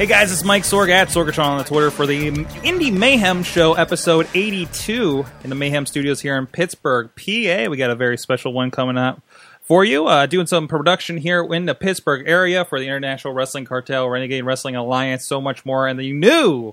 Hey guys, it's Mike Sorg at Sorgatron on the Twitter for the Indie Mayhem Show, episode 82 in the Mayhem Studios here in Pittsburgh, PA. We got a very special one coming up for you. Uh, doing some production here in the Pittsburgh area for the International Wrestling Cartel, Renegade Wrestling Alliance, so much more. And the new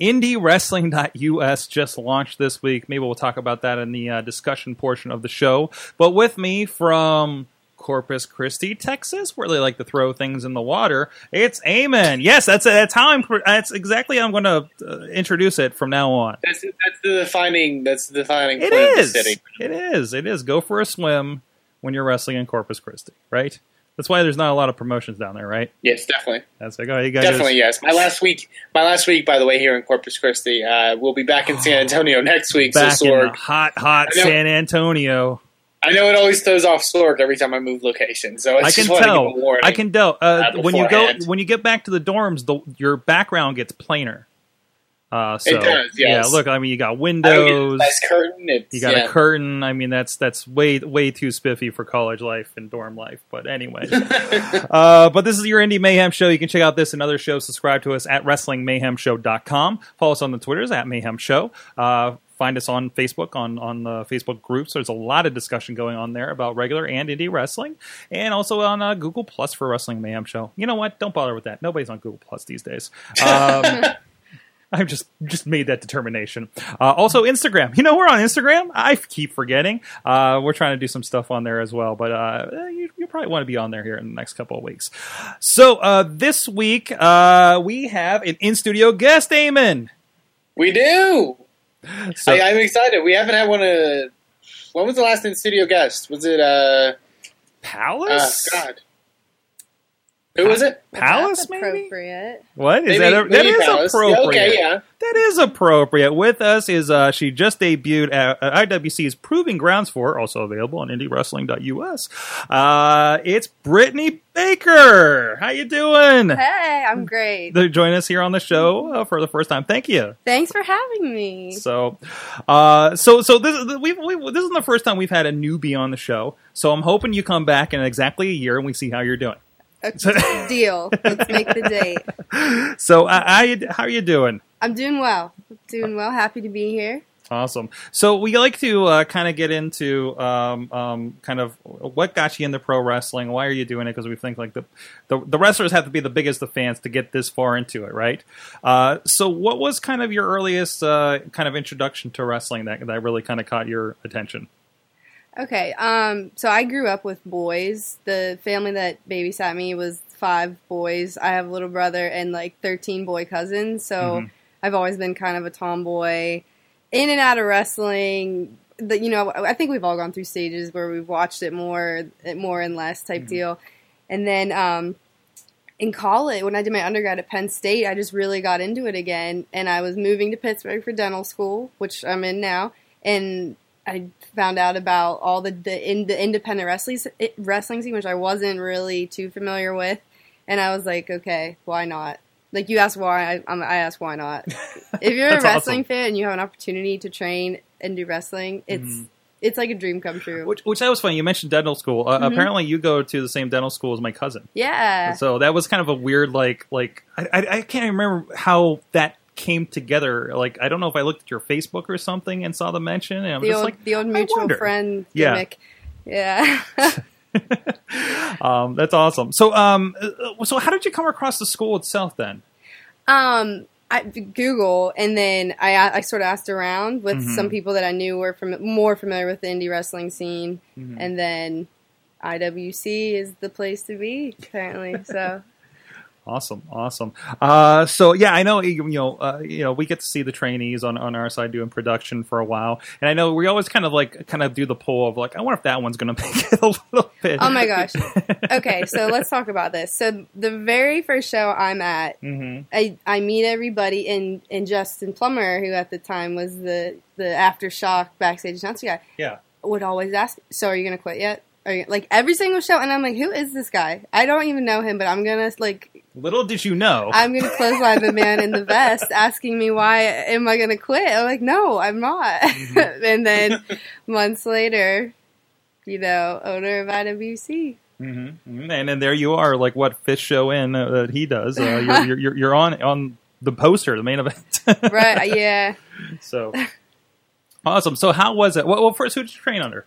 IndieWrestling.us just launched this week. Maybe we'll talk about that in the uh, discussion portion of the show. But with me from Corpus Christi, Texas, where they like to throw things in the water. It's Eamon. Yes, that's that's how I'm. That's exactly how I'm going to uh, introduce it from now on. That's that's the defining. That's the defining. It point is. Of the city. It is. It is. Go for a swim when you're wrestling in Corpus Christi, right? That's why there's not a lot of promotions down there, right? Yes, definitely. That's like, oh, you guys Definitely, yes. My last week, my last week, by the way, here in Corpus Christi. Uh, we'll be back in San Antonio next week. back so in Sorg, hot, hot San Antonio. I know it always throws off Sorg every time I move location. So I, I can tell. give a warning. I can tell. Uh, when you go, when you get back to the dorms, the, your background gets plainer. Uh, so, does, yes. Yeah, look, I mean, you got I don't get a windows. nice curtain. It's, You got yeah. a curtain. I mean, that's that's way way too spiffy for college life and dorm life. But anyway, uh, but this is your Indie Mayhem show. You can check out this and other shows. Subscribe to us at WrestlingMayhemShow.com. Follow us on the Twitters at Mayhem Show. Uh, find us on Facebook on on the Facebook groups. There's a lot of discussion going on there about regular and indie wrestling, and also on uh, Google Plus for Wrestling Mayhem Show. You know what? Don't bother with that. Nobody's on Google Plus these days. Um, I've just just made that determination. Uh, also, Instagram. You know, we're on Instagram. I keep forgetting. Uh, we're trying to do some stuff on there as well, but uh, you, you probably want to be on there here in the next couple of weeks. So uh, this week uh, we have an in studio guest, Eamon. We do. So, I, I'm excited. We haven't had one of. When was the last in studio guest? Was it? uh uh, Palace. God. Who was it? Palace, maybe. appropriate. What is Maybe- that? A, that maybe is Palace. Yeah, appropriate. okay, yeah. That is appropriate. With us is uh, she just debuted at, at IWC's Proving Grounds for, also available on IndieWrestling.us. Uh, it's Brittany Baker. How you doing? Hey, I'm great. To join us here on the show uh, for the first time. Thank you. Thanks for having me. So, uh, so, so this is we we this is the first time we've had a newbie on the show. So I'm hoping you come back in exactly a year and we see how you're doing. Deal. Let's make the date. So, uh, how you how are you doing? I'm doing well. Doing well. Happy to be here. Awesome. So we like to uh, kind of get into um, um, kind of what got you into pro wrestling. Why are you doing it? Because we think like the, the the wrestlers have to be the biggest of fans to get this far into it, right? Uh, so what was kind of your earliest uh, kind of introduction to wrestling that that really kind of caught your attention? Okay. Um. So I grew up with boys. The family that babysat me was five boys. I have a little brother and like 13 boy cousins. So Mhm. I've always been kind of a tomboy, in and out of wrestling. The, you know, I think we've all gone through stages where we've watched it more, more and less type deal. And then um, in college, when I did my undergrad at Penn State, I just really got into it again. And I was moving to Pittsburgh for dental school, which I'm in now. And I found out about all the the, in, the independent wrestling wrestling scene, which I wasn't really too familiar with. And I was like, okay, why not? Like you asked why, I, I'm- asked why not. if you're a wrestling awesome. fan and you have an opportunity to train and do wrestling, it's Mhm. it's like a dream come true. Which, which that was funny. You mentioned dental school. Uh, Mhm. Apparently, you go to the same dental school as my cousin. yeah, So that was kind of a weird, like, like I, I, I can't remember how that came together. Like, I don't know if I looked at your Facebook or something and saw the mention, and I'm the just old like, the old mutual friend Yeah. gimmick. Yeah. um, that's awesome. So, um, uh, so how did you come across the school itself then? Um, I Google, and then I I sort of asked around with Mhm. some people that I knew were from more familiar with the indie wrestling scene, Mhm. and then IWC is the place to be apparently. So Awesome, awesome. Uh, so yeah, I know you know uh, you know we get to see the trainees on, on our side doing production for a while, and I know we always kind of like kind of do the poll of like I wonder if that one's going to make it a little bit. Oh my gosh. Okay, so let's talk about this. So the very first show I'm at, hmm I, I meet everybody and, and Justin Plummer, who at the time was the, the aftershock backstage announcer guy, Yeah. would always ask, "So are you gonna quit yet?" You, like every single show, and I'm like, "Who is this guy? I don't even know him, but I'm gonna like Little did you know. I'm gonna clothesline the man in the vest, asking me why am I gonna quit? I'm like, no, I'm not. and then months later, you know, owner of IWC. hmm And then there you are, like what fifth show in uh, that he does. Uh, you're, you're, you're you're on on the poster, the main event. Right? Yeah. So awesome. So how was it? Well, well first, who did you train under?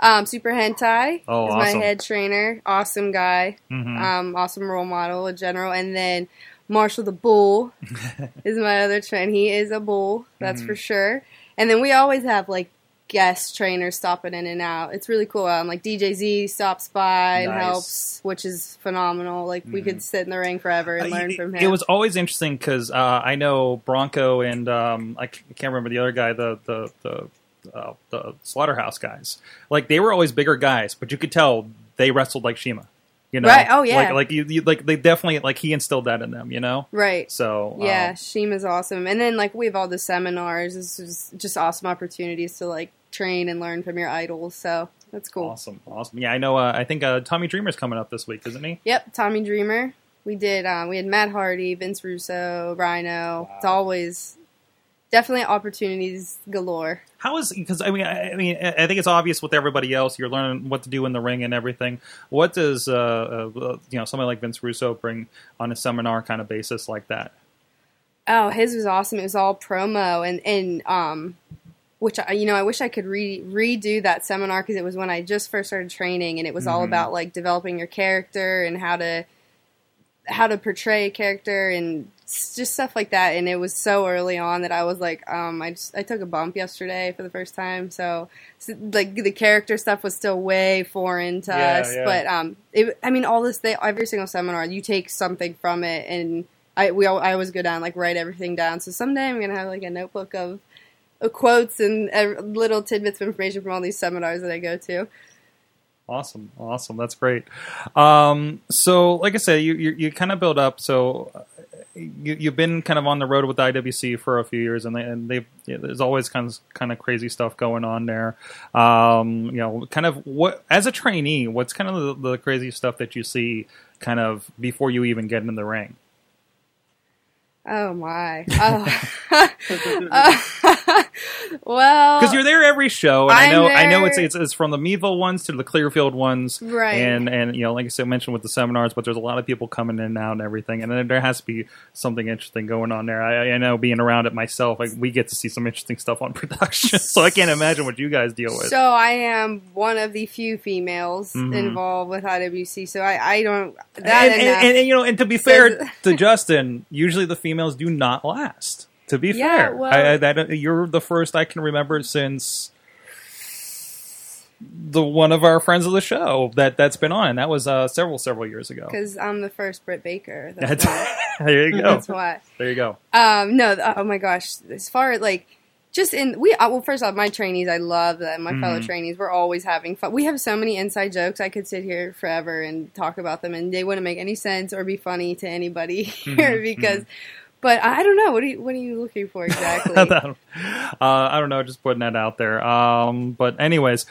Um, Super Hentai Oh, is awesome. my head trainer. Awesome guy. Mhm. Um, awesome role model in general. And then Marshall the Bull is my other trainer. He is a bull, that's Mm-hmm. for sure. And then we always have like guest trainers stopping in and out. It's really cool. Um, like DJ Z stops by and Nice. helps, which is phenomenal. Like we could sit in the ring forever and Uh, learn it, from him. it was always interesting because uh, I know Bronco and um, I c- can't remember the other guy, the the the, uh, the slaughterhouse guys. Like they were always bigger guys, but you could tell they wrestled like Shima. You know, Right, oh, yeah. like like you, you like they definitely like he instilled that in them. You know, right. so um, Yeah, Shima's awesome. And then like we have all the seminars. This is just awesome opportunities to like train and learn from your idols. So that's cool. awesome, awesome. Yeah, I know. Uh, I think uh, Tommy Dreamer's coming up this week, isn't he? Yep, Tommy Dreamer. We did. Um, we had Matt Hardy, Vince Russo, Rhino. It's always definitely opportunities galore. How is because I mean I, I mean I think it's obvious with everybody else you're learning what to do in the ring and everything. What does uh, uh you know somebody like Vince Russo bring on a seminar kind of basis like that? Oh, his was awesome. It was all promo and and um, which I you know I wish I could re- redo that seminar because it was when I just first started training and it was all Mhm. about like developing your character and how to how to portray a character and just stuff like that. And it was so early on that I was like, um, I just I took a bump yesterday for the first time, so, so like the character stuff was still way foreign to Yeah, us. yeah. But um, it, I mean, all this they, every single seminar, you take something from it, and I we al- I always go down like write everything down. So someday I'm gonna have like a notebook of. of Quotes and uh, little tidbits of information from all these seminars that I go to. Awesome, awesome. That's great. Um, so, like I said, you you, you kind of build up. So, you, you've been kind of on the road with IWC for a few years, and they and they've yeah, there's always kind of kind of crazy stuff going on there. Um, you know, kind of what as a trainee, what's kind of the, the crazy stuff that you see kind of before you even get in the ring? Oh my! Oh. Uh, well, Because you're there every show, and i I'm know I know it's, it's it's from the Meadville ones to the Clearfield ones, Right. And and you know, like I said, mentioned with the seminars, but there's a lot of people coming in and out and everything, and then there has to be something interesting going on there. I, I know being around it myself, like we get to see some interesting stuff on production, so I can't imagine what you guys deal with. So I am one of the few females Mhm. involved with IWC. So I, I don't that and, and, and, and, you know, and to be fair to Justin, usually the females do not last. To be Yeah, fair, well- I, I, that you're the first I can remember since the one of our friends of the show that that's been on, that was uh, several several years ago. because I'm the first Britt Baker. That's there you go. That's why. There you go. Um, no, oh my gosh! As far as like, just in we uh, well, first off, my trainees, I love them. My fellow Mhm. trainees, we're always having fun. We have so many inside jokes. I could sit here forever and talk about them, and they wouldn't make any sense or be funny to anybody here Mhm, because. But I don't know. What are you What are you looking for exactly? uh, I don't know, just putting that out there. Um, but anyways,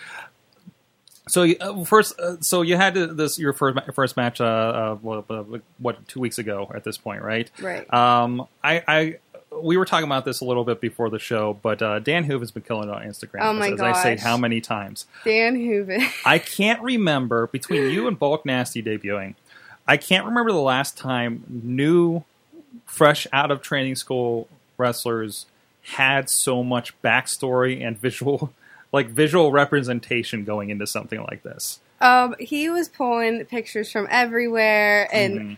so you- uh, first, uh, so you had this your first ma- first match, uh, uh, what, uh, what two weeks ago at this point, right? right. Um, I, I we were talking about this a little bit before the show, but uh, Dan Hoove has been killing it on Instagram. Oh my as I say, how many times? Dan Hooven. I can't remember between you and Bulk Nasty debuting. I can't remember the last time new, fresh out of training school wrestlers had so much backstory and visual, like visual representation going into something like this. Um, he was pulling pictures from everywhere, and Mhm.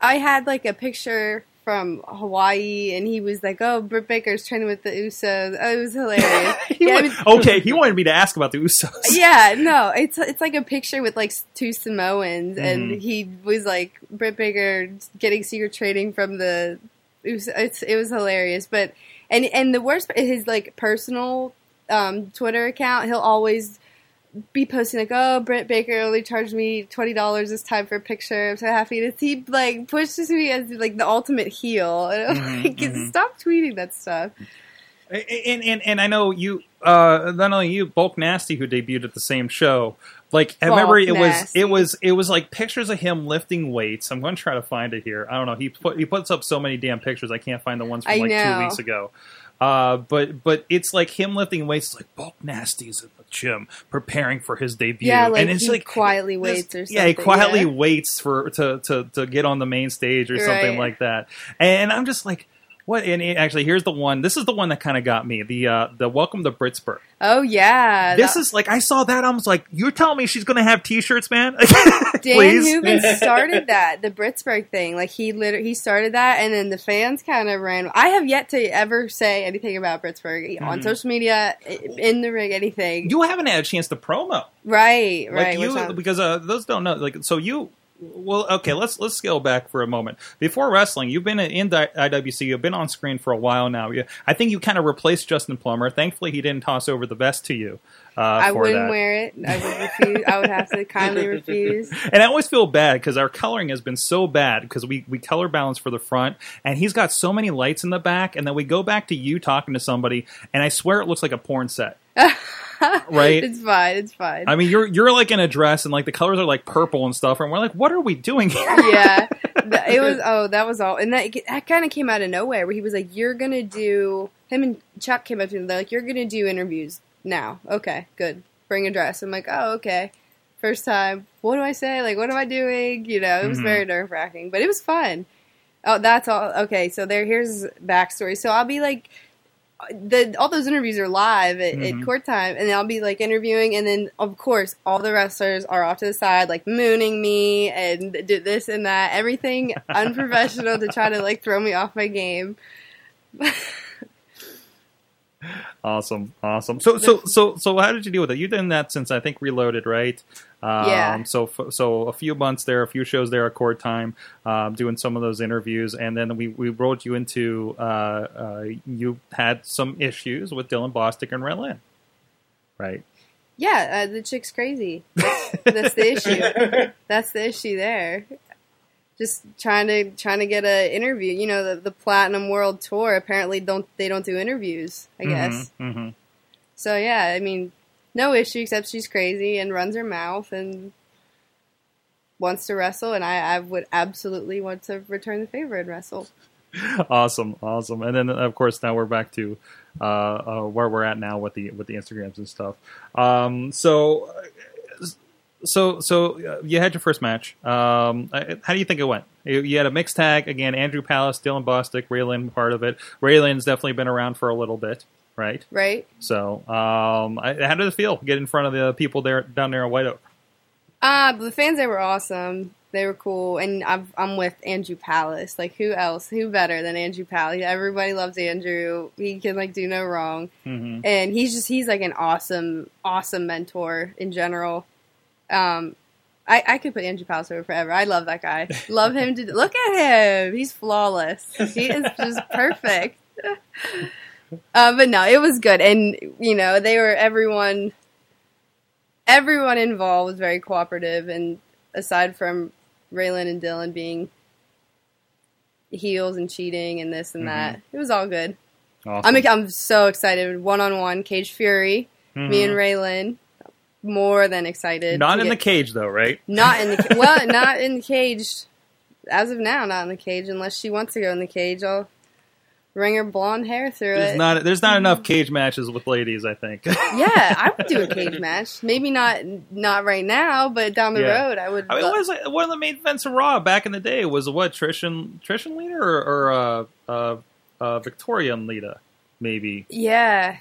I had like a picture from Hawaii, and he was like, "Oh, Britt Baker's training with the Usos." Oh, it was hilarious. He yeah, okay, he wanted me to ask about the Usos. yeah, no, it's it's like a picture with like two Samoans, Mhm. and he was like Britt Baker getting secret training from the. It it was hilarious, but and and the worst part, his like personal um, Twitter account, he'll always be posting like, "Oh, Britt Baker only charged me twenty dollars this time for a picture. I'm so happy." to see like pushes me as like the ultimate heel, and I'm Mhm, like, mhm. "Stop tweeting that stuff." and, and and I know you, uh, not only you, Bulk Nasty, who debuted at the same show. Like I Bulk remember, it was it was it was like pictures of him lifting weights. I'm going to try to find it here. I don't know. He put he puts up so many damn pictures. I can't find the ones from I like know. two weeks ago. Uh, but but it's like him lifting weights. It's like Bulk Nasty's at the gym preparing for his debut. Yeah, like and it's he like quietly this- waits or something. Yeah, he quietly yeah. waits for to, to to get on the main stage or something like that. And I'm just like, what? And it- actually, here's the one. This is the one that kind of got me. The uh, the Welcome to Britsburg. Oh yeah, This that- is like I saw that. I was like, you're telling me she's going to have T-shirts, man? Dan. Hooven started that the Britsburg thing. Like he literally he started that, and then the fans kind of ran. I have yet to ever say anything about Britsburg on Mhm. social media, in the ring, anything. You haven't had a chance to promo. right, like right. you because uh, those don't know like so you well okay let's let's scale back for a moment before wrestling you've been in the iwc you've been on screen for a while now You- i think you kind of replaced justin plummer thankfully he didn't toss over the vest to you uh, I for wouldn't that. wear it. I would refuse. I would have to kindly refuse. and I always feel bad because our coloring has been so bad because we, we color balance for the front, and he's got so many lights in the back, and then we go back to you talking to somebody, and I swear it looks like a porn set. Right? It's fine. It's fine. I mean, you're you're like in a dress, and like the colors are like purple and stuff, and we're like, what are we doing here? yeah, it was. Oh, that was all, and that that kind of came out of nowhere. Where he was like, "You're gonna do." Him and Chuck came up to me. They're like, "You're gonna do interviews now." Okay, good. Bring a dress. I'm like, "Oh, okay." First time. What do I say? Like, what am I doing? You know, it was Mhm. very nerve wracking, but it was fun. Oh, that's all. Okay, so there. Here's backstory. So I'll be like, the all those interviews are live at, Mhm. at court time, and I'll be like interviewing, and then of course all the wrestlers are off to the side, like mooning me and do this and that, everything unprofessional to try to like throw me off my game. Awesome, awesome. So, so, so, so, how did you deal with it? You've done that since I think Reloaded, right? Um, Yeah. So, f- so a few months there, a few shows there at court time, um, doing some of those interviews, and then we we rolled you into. Uh, uh, you had some issues with Dylan Bostic and Raylan, right? Yeah, uh, the chick's crazy. That's, that's the issue. That's the issue there. Just trying to trying to get an interview. You know, the, the Platinum World Tour apparently don't they don't do interviews. I guess. hmm So yeah, I mean, no issue except she's crazy and runs her mouth and wants to wrestle, and I, I would absolutely want to return the favor and wrestle. awesome, awesome. And then of course now we're back to uh, uh, where we're at now with the with the Instagrams and stuff. Um, so. So, so uh, you had your first match. Um, how do you think it went? You, you had a mixed tag again. Andrew Palace, Dylan Bostic, Raylan part of it. Raylan's definitely been around for a little bit, right? Right? So, um, I, how did it feel get in front of the people there down there in White Oak? Uh, the fans they were awesome. They were cool, and I've, I'm with Andrew Palace. Like who else? Who better than Andrew Palace? Everybody loves Andrew. He can like do no wrong. Mm-hmm. and he's just he's like an awesome awesome mentor in general um I, I could put Andrew Palace over forever. I love that guy. Love him to look at him. He's flawless. He is just perfect. uh, but no, it was good, and you know they were everyone. Everyone involved was very cooperative, and aside from Raylan and Dylan being heels and cheating and this and that, it was all good. Awesome. I'm I'm so excited. One on one, Cage Fury, me and Raylan, more than excited. Mm-hmm. Not in the cage though, right? not in the well, not in the cage. As of now, not in the cage. Unless she wants to go in the cage, I'll bring her blonde hair through There's it. not there's not enough cage matches with ladies. I think. yeah, I would do a cage match. Maybe not not right now, but down the Yeah. road, I would. I mean, was like, one of the main events of Raw back in the day was what Trish and Trish and Lita or, or uh, uh, uh, Victoria and Lita, maybe. yeah.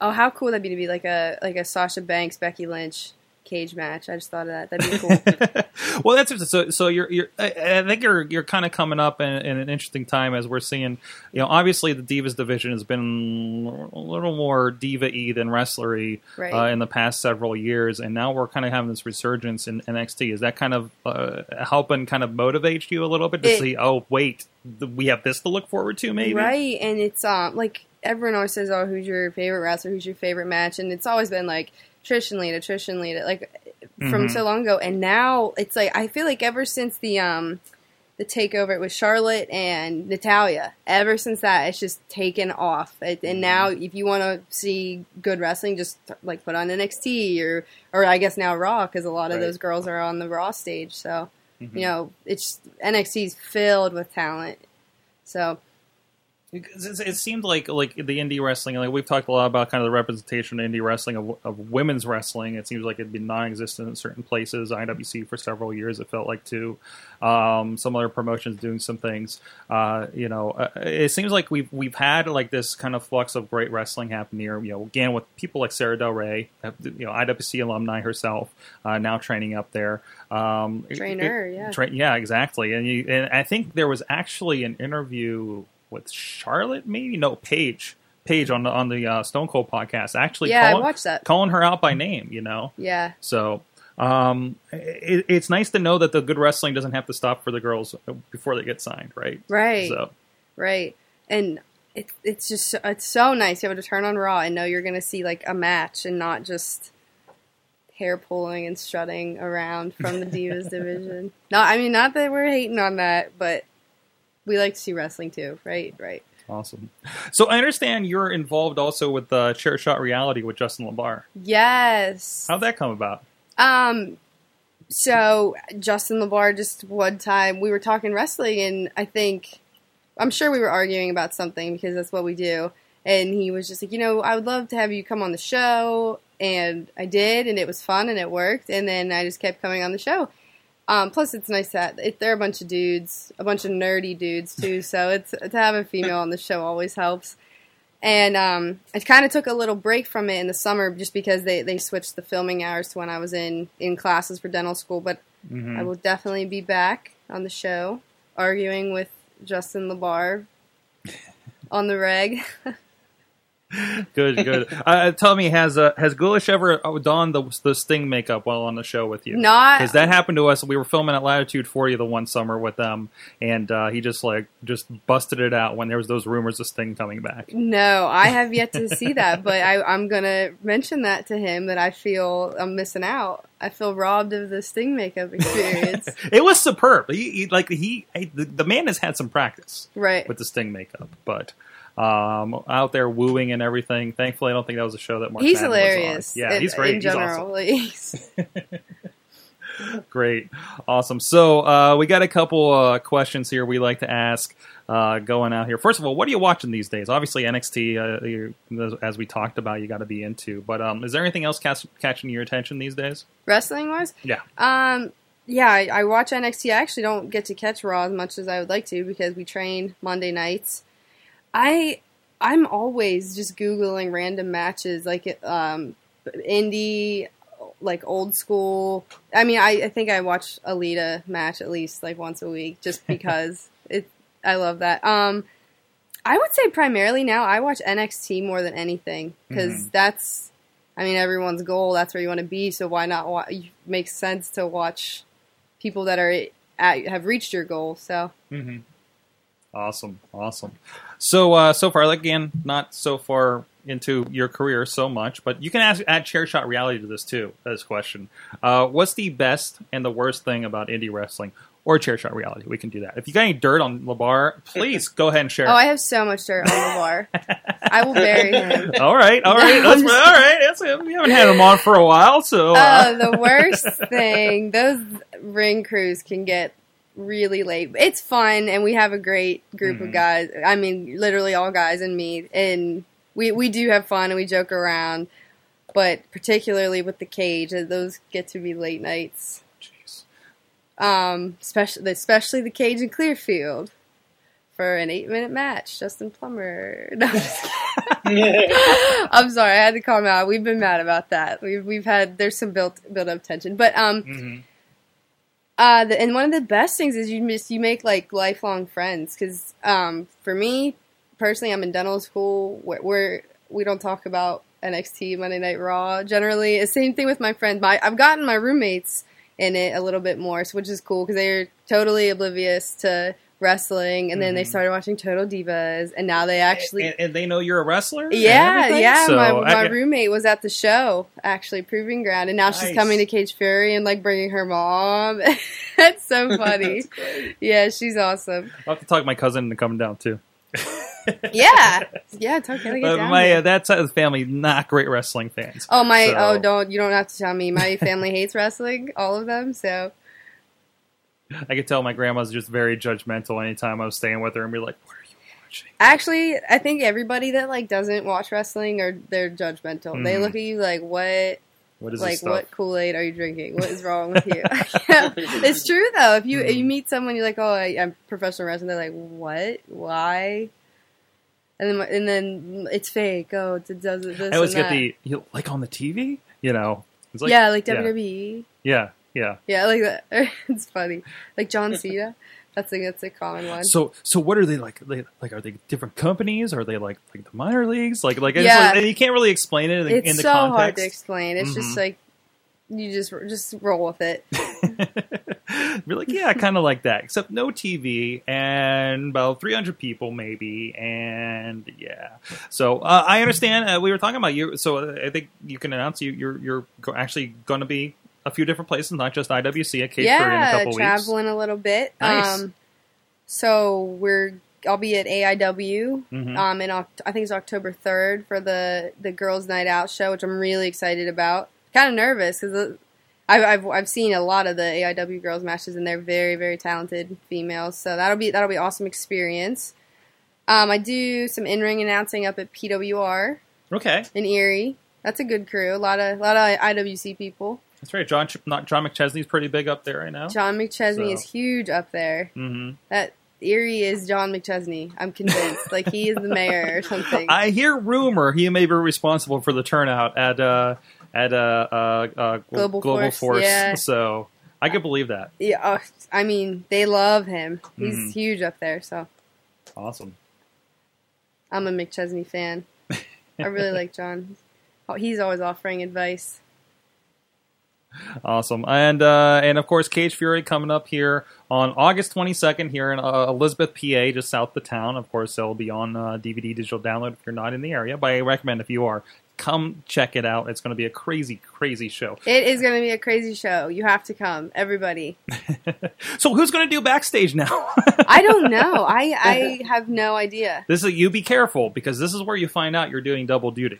Oh, how cool that'd be to be like a like a Sasha Banks, Becky Lynch cage match. I just thought of that. That'd be cool. well, that's so. So you're, you're. I, I think you're, you're kind of coming up in, in an interesting time as we're seeing. You know, obviously the divas division has been a little more diva-y than wrestlery Right. uh, in the past several years, and now we're kind of having this resurgence in NXT. Is that kind of uh, helping, kind of motivate you a little bit to It- see? Oh, wait, th- we have this to look forward to, maybe. Right, and it's um like everyone always says, "Oh, who's your favorite wrestler? Who's your favorite match?" And it's always been like Trish and Lita, Trish and Lita, like from Mhm. so long ago. And now it's like I feel like ever since the um the takeover, it was Charlotte and Natalya. Ever since that, it's just taken off. It, and now, if you want to see good wrestling, just like put on NXT or or I guess now Raw because a lot of Right. those girls are on the Raw stage. So Mhm. you know, it's NXT's filled with talent. So It seemed like like the indie wrestling, like we've talked a lot about kind of the representation in indie wrestling of, of women's wrestling. It seems like it'd been non-existent in certain places. IWC for several years, it felt like too. Um, some other promotions doing some things. Uh, you know, uh, it seems like we've we've had like this kind of flux of great wrestling happen here. You know, again with people like Sarah Del Rey, you know, IWC alumni herself, uh, now training up there. Um, it- Trainer, it- yeah. tra- yeah, exactly. And you, and I think there was actually an interview with Charlotte, maybe no Paige, Paige on the on the uh, Stone Cold podcast, actually Yeah, I calling, watched that. calling her out by name. You know, yeah, so um, it, it's nice to know that the good wrestling doesn't have to stop for the girls before they get signed, right? right, So right, and it, it's just it's so nice to be able to turn on Raw and know you're going to see like a match and not just hair pulling and strutting around from the Divas division. No, I mean not that we're hating on that, but we like to see wrestling too, right? Right. awesome. So I understand you're involved also with uh, Chair Shot Reality with Justin LaBar. Yes. How'd that come about? Um, so Justin LaBar just one time we were talking wrestling, and I think I'm sure we were arguing about something because that's what we do. And he was just like, you know, I would love to have you come on the show, and I did, and it was fun, and it worked. And then I just kept coming on the show. Um, plus, it's nice that it, they're a bunch of dudes, a bunch of nerdy dudes too. So it's to have a female on the show always helps. And um, I kind of took a little break from it in the summer just because they, they switched the filming hours to when I was in, in classes for dental school. But Mhm. I will definitely be back on the show arguing with Justin LaBar on the reg. Good, good. uh, tell me, has uh, has Ghoulish ever donned the the Sting makeup while on the show with you? Not because that happened to us. We were filming at Latitude 40 the one summer with them, and uh, he just like just busted it out when there was those rumors of Sting coming back. No, I have yet to see that, but I, I'm gonna mention that to him that I feel I'm missing out. I feel robbed of the Sting makeup experience. It was superb. He, he like he the, the man has had some practice right. with the Sting makeup, but um, out there wooing and everything. Thankfully, I don't think that was a show that Mark He's Madden was on. hilarious. Yeah, in, he's great. In He's awesome. Great, awesome. So uh, we got a couple uh, questions here we like to ask uh, going out here. First of all, what are you watching these days? Obviously NXT, uh, you- as we talked about, you got to be into. But um, is there anything else catch, catching your attention these days? wrestling wise, Yeah. Um, yeah, I, I watch NXT. I actually don't get to catch Raw as much as I would like to because we train Monday nights. I I'm always just googling random matches like um, indie, like old school. I mean, I, I think I watch a Lita match at least like once a week just because it. I love that. Um, I would say primarily now I watch NXT more than anything because that's I mean, everyone's goal. That's where you want to be. So why not? Wa- it makes sense to watch people that are at, have reached your goal. So Mm-hmm. Awesome, awesome. So uh, so far, like, again, not so far into your career so much, but you can ask, add chair shot reality to this too. This question: uh, What's the best and the worst thing about indie wrestling or chair shot reality? We can do that. If you got any dirt on Labar, please go ahead and share. oh, I have so much dirt on the bar. I will bury him. all right, all right, that's, all right. That's, we haven't had him on for a while, so uh, Uh, the worst thing, those ring crews can get really late. It's fun, and we have a great group Mhm. of guys. I mean, literally all guys and me, and we we do have fun and we joke around. But particularly with the cage, uh, those get to be late nights. Jeez. um, especially especially the cage in Clearfield. for an eight minute match. Justin Plummer. No, I'm. I'm sorry, I had to call him out. We've been mad about that. We've we've had there's some built built up tension, but um. Mhm. Uh, the, and one of the best things is you miss you make like lifelong friends because um, for me personally, I'm in dental school where, we don't talk about NXT Monday Night Raw generally. The same thing with my friend. My I've gotten my roommates in it a little bit more, which is cool because they're totally oblivious to wrestling, and then they Mhm. started watching Total Divas, and now they actually and, and they know you're a wrestler. yeah, yeah. So my I- my roommate was at the show, actually proving ground, and now she's coming to Cage Fury and like bringing her mom. That's so funny. That's great. yeah, she's awesome. I'll have to talk my cousin into coming down too. Yeah, yeah. Talk, gotta get But down my uh, that side of the family not great wrestling fans. Oh my! So- Oh, don't you don't have to tell me. My family hates wrestling, all of them. So I could tell my grandma's just very judgmental anytime I was staying with her and be like, "What are you watching?" actually, I think everybody that like doesn't watch wrestling are they're judgmental. They Mhm. look at you like, what, What is like what Kool Aid are you drinking? What is wrong with you? it's true though. If you if you Mhm. meet someone, you're like, oh, I, I'm professional wrestling. They're like, what? Why? And then and then it's fake. Oh, it does it this I always get that. the you know, like on the TV, you know. It's like, yeah, like. WWE. Yeah, yeah. Yeah, Yeah, like that. it's funny. Like John Cena. That's a that's a common one. So, so what are they like? They, like, are they different companies? Are they like like the minor leagues? Like, like, it's Yeah. like- you can't really explain it in, the- it's in the so hard to explain. It's Mhm. just like you just just roll with it. Be like, yeah, kind of like that, except no TV and about 300 people maybe, and yeah. So uh, I understand. Uh, we were talking about you, so uh, I think you can announce you you're you're actually going to be a few different places, not just IWC at Cage Fury in a yeah, couple weeks. traveling a little bit. Nice. Um, so we're I'll be at AIW. Mhm. Um, in I think it's October third for the the Girls Night Out show, which I'm really excited about. Kind of nervous because I've, I've I've seen a lot of the AIW girls matches, and they're very very talented females. So that'll be that'll be awesome experience. Um, I do some in ring announcing up at PWR Okay, in Erie. That's a good crew. A lot of a lot of IWC people. That's right. John not John McChesney's pretty big up there right now. John McChesney So- is huge up there. hmm That Erie is John McChesney. I'm convinced. like he is the mayor or something. I hear rumor he may be responsible for the turnout at uh, at uh, uh, uh, Global Force, Force. yeah. So I could believe that. yeah, oh, I mean they love him. He's Mhm. huge up there. So Awesome. I'm a McChesney fan. I really like John. Oh, He's always offering advice. Awesome, and uh, and of course, Cage Fury coming up here on August 22nd here in uh, Elizabeth, PA, just south of town. Of course, it'll be on uh, DVD digital download if you're not in the area. But I recommend if you are, come check it out. It's going to be a crazy, crazy show. It is going to be a crazy show. You have to come, everybody. so who's going to do backstage now? I don't know. I I have no idea. this is you be careful because this is where you find out you're doing double duty.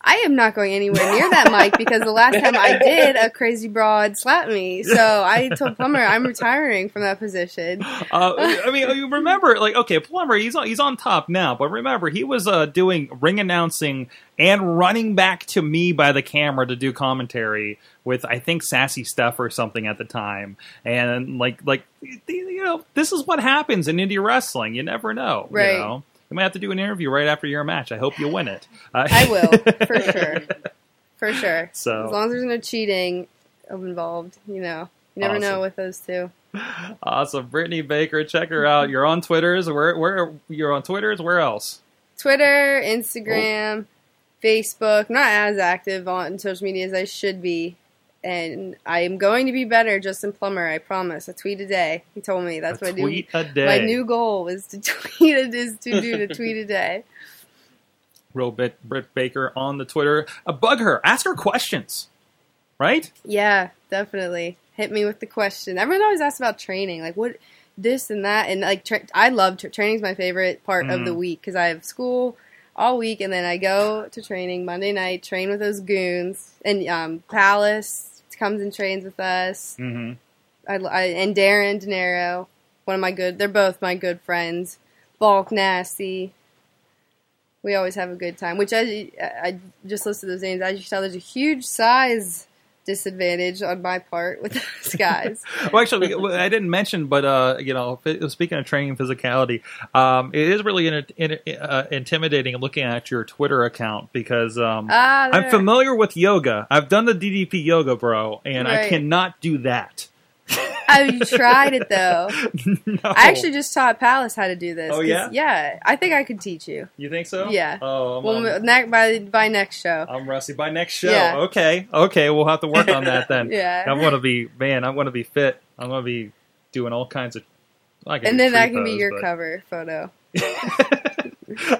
I am not going anywhere near that mic because the last time I did, a crazy broad slapped me. So I told Plummer I'm retiring from that position. Uh, I mean, remember, like, okay, Plummer, he's on, he's on top now, but remember, he was uh, doing ring announcing and running back to me by the camera to do commentary with, I think, sassy stuff or something at the time, and like, like, you know, this is what happens in indie wrestling. You never know, Right. You, know? You might have to do an interview right after your match. I hope you win it. Uh, I will, for sure. For sure. So- As long as there's no cheating involved, you know. You never Awesome. know with those two. awesome, Brittany Baker, check her out. You're on Twitter's. Where, where you're on Twitter's? Where else? Twitter, Instagram, Facebook. Not as active on social media as I should be. And I am going to be better, Justin Plummer. I promise. A tweet a day. He told me that's a my new tweet a day. my new goal is to tweet a, is to do to tweet a day. Real bit Britt Baker on the Twitter. Uh, bug her. Ask her questions. Right? Yeah, definitely. Hit me with the question. Everyone always asks about training, like what this and that, and like tra- I love tra- training's my favorite part of the Mhm. week because I have school all week, and then I go to training Monday night, train with those goons, and um, Palace comes and trains with us. Mm-hmm. I, I and Darren De Niro, one of my good. They're both my good friends. Bulk Nasty. We always have a good time. Which I, I just listed those names. As you can tell, there's a huge size disadvantage on my part with those guys. well, actually, I didn't mention, but uh, you know, speaking of training physicality, um, it is really in, in, uh, intimidating looking at your Twitter account because um, Ah, I'm familiar with yoga. I've done the DDP yoga, bro, and I cannot do that. Oh, you tried it though. no. I actually just taught Palace how to do this. Oh, yeah? yeah. I think I could teach you. you think so? Yeah. Oh, I'm, Well, um, ne- by by next show. I'm rusty by next show. Yeah. Okay, okay, we'll have to work on that then. Yeah. I want to be man. I want to be fit. I want to be doing all kinds of. well, and then that can be your but- cover photo.